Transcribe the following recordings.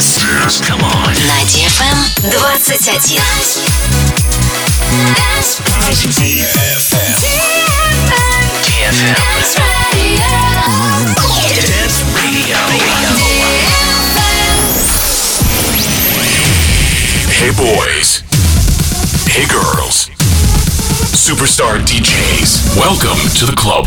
Dance. Come on. На DFM 21. DFM. Dance Radio. Hey boys. Hey girls. Superstar DJs. Welcome to the club.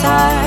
side.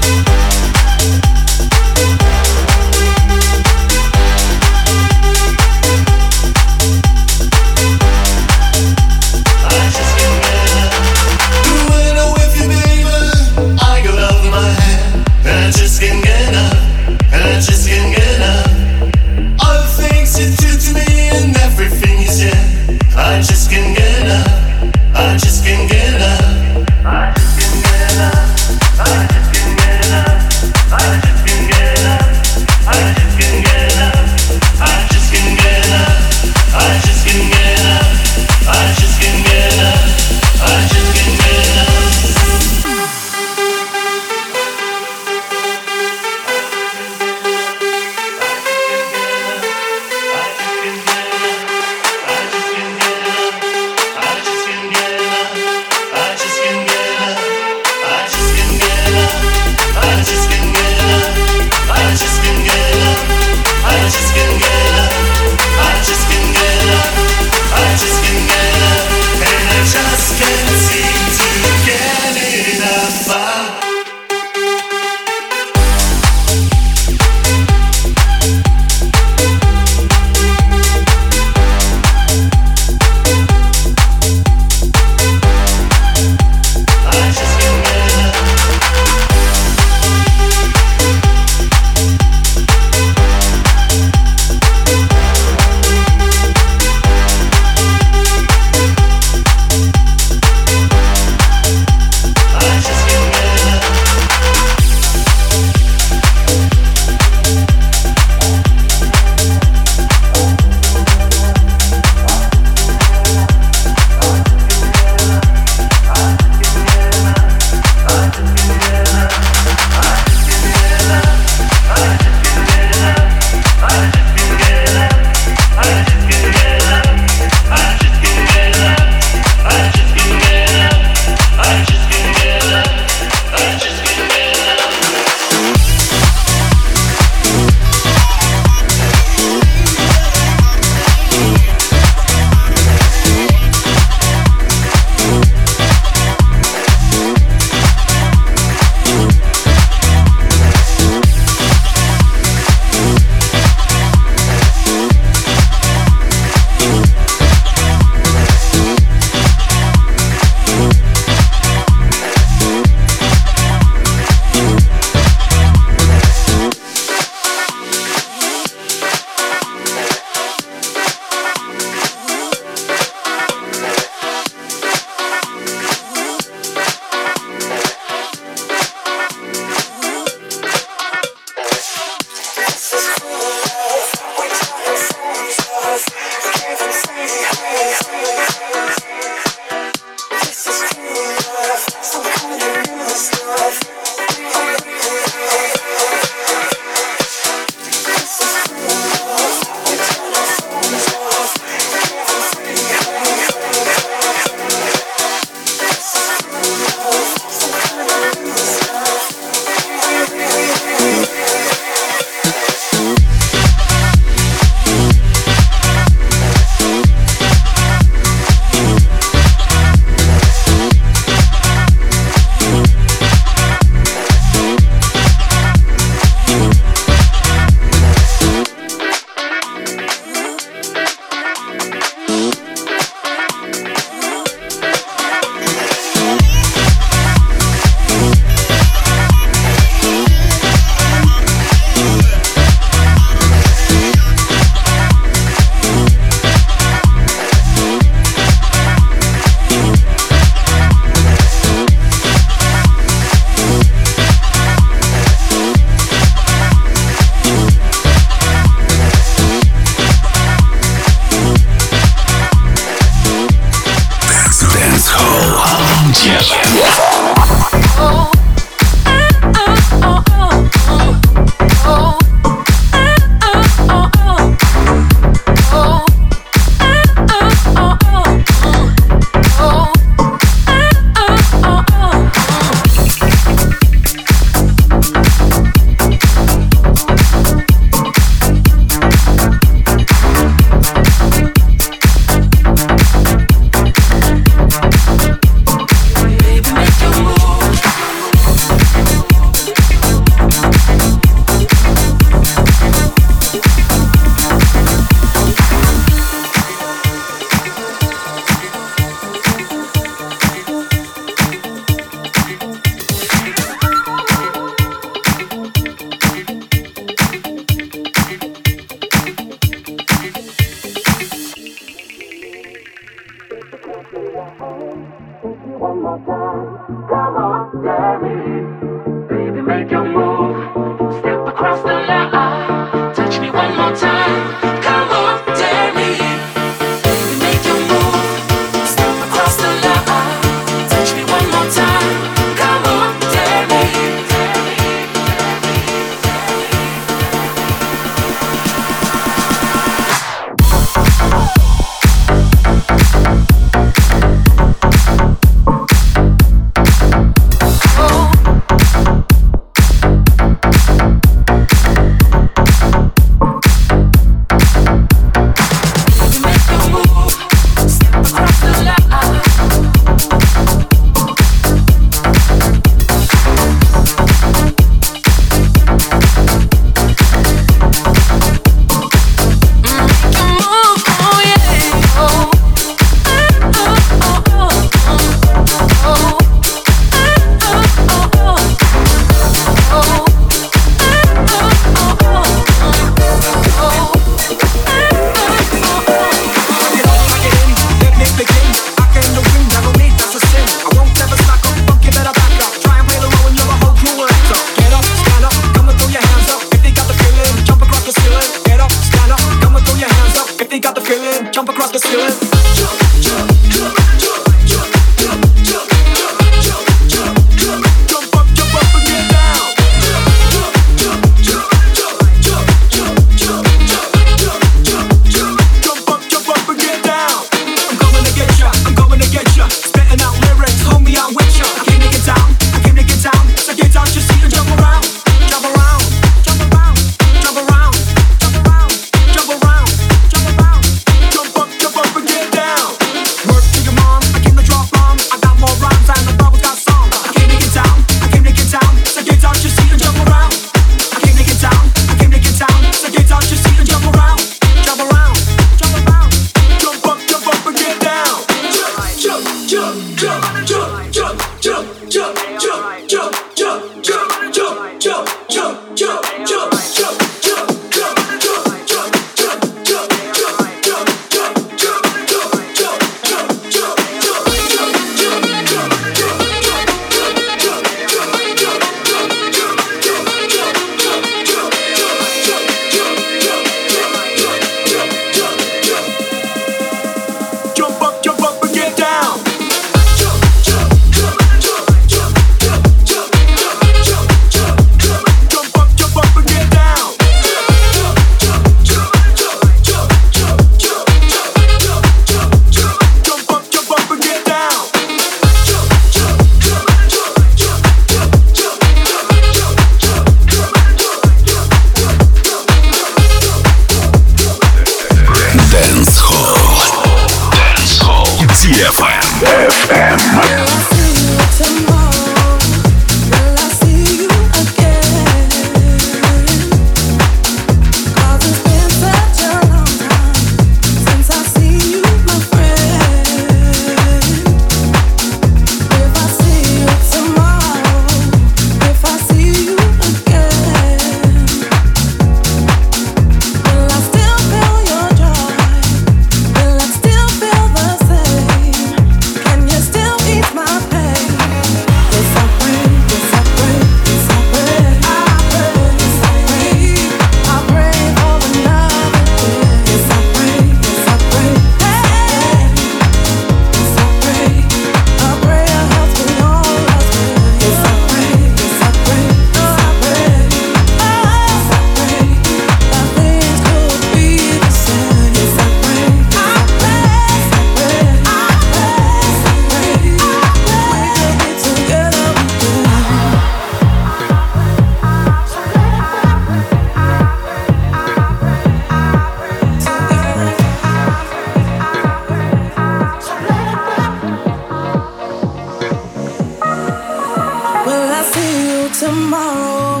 tomorrow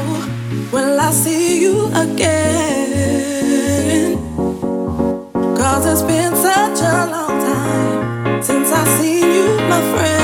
will I see you again? Cause it's been such a long time since I've seen you, my friend.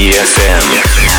DFM.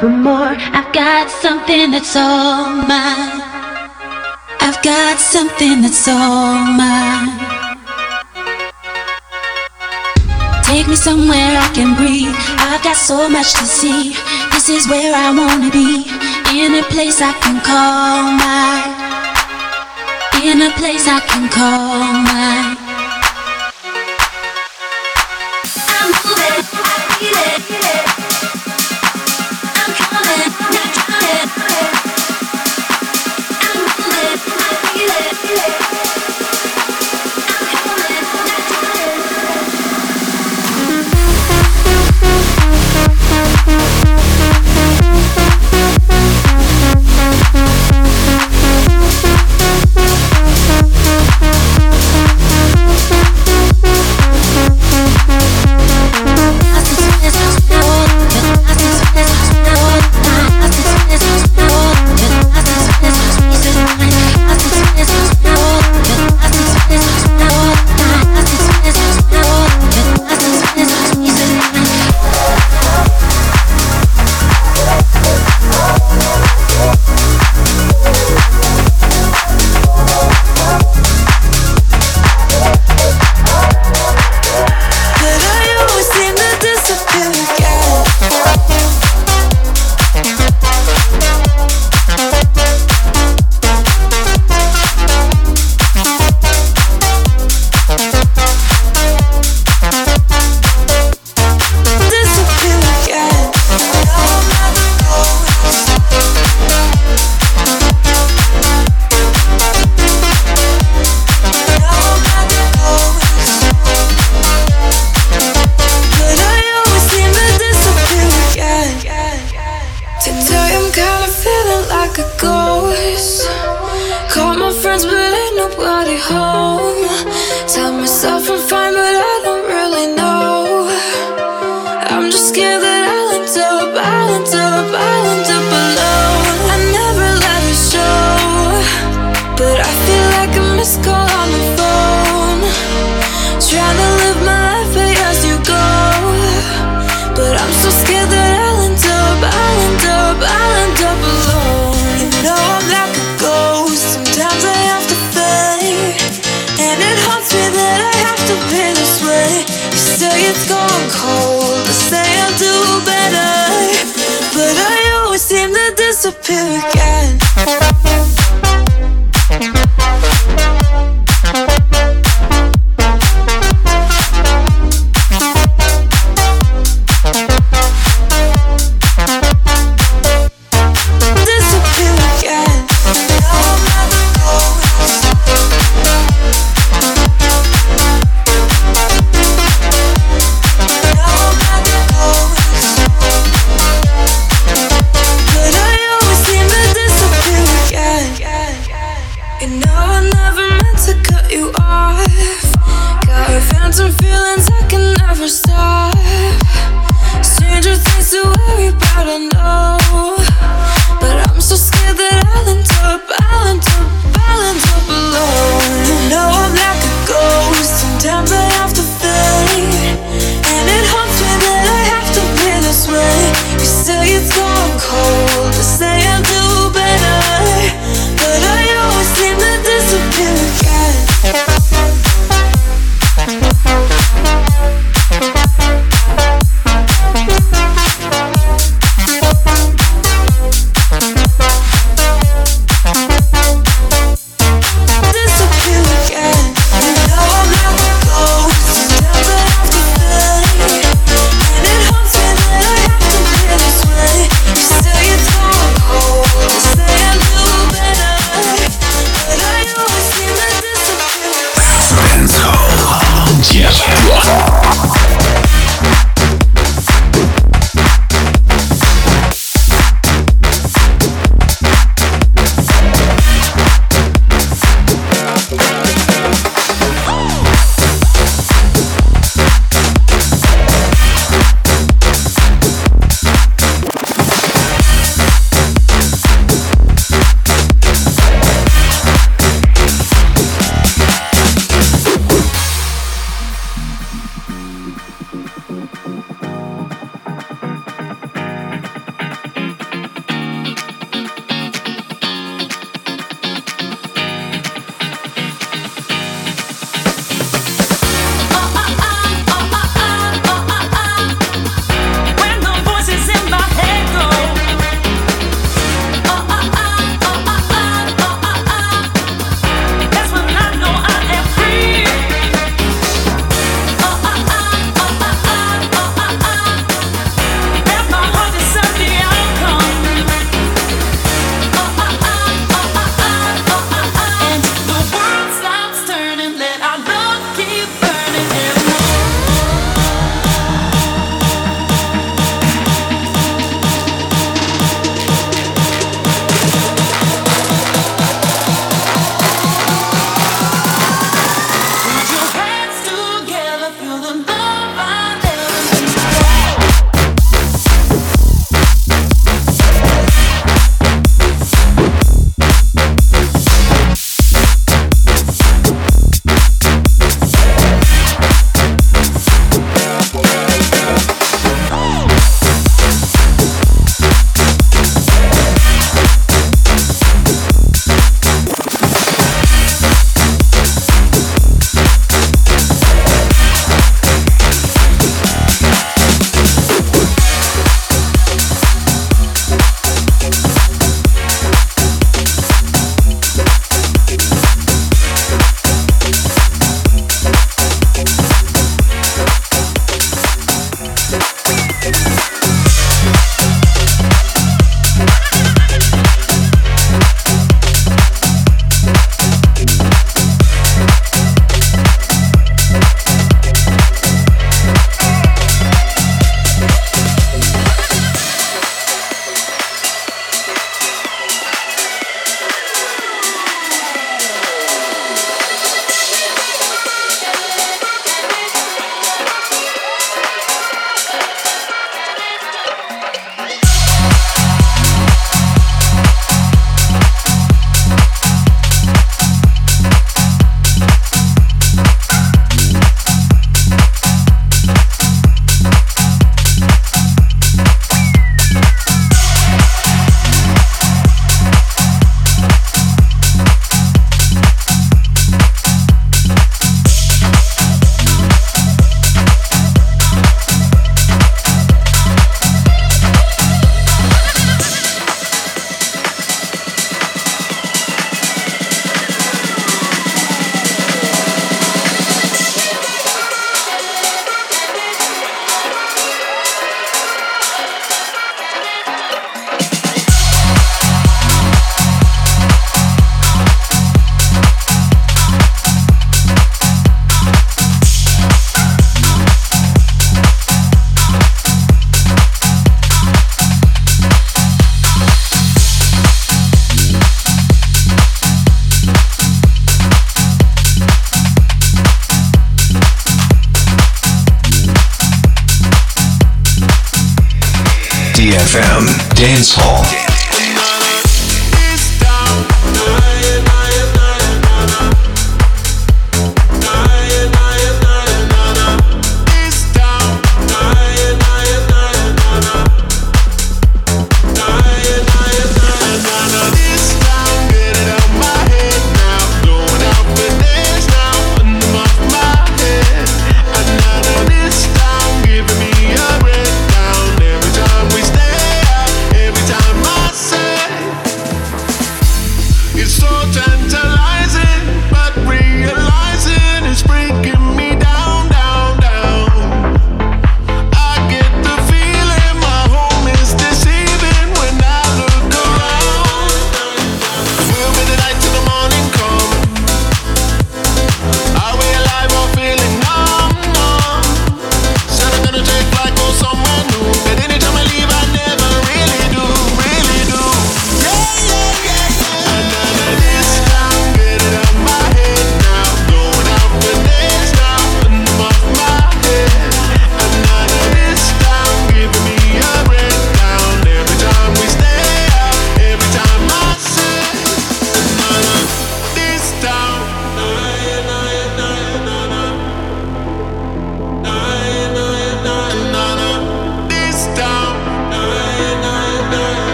for more. I've got something that's all mine. I've got something that's all mine. Take me somewhere I can breathe. I've got so much to see. This is where I wanna be. In a place I can call mine. In a place I can call mine.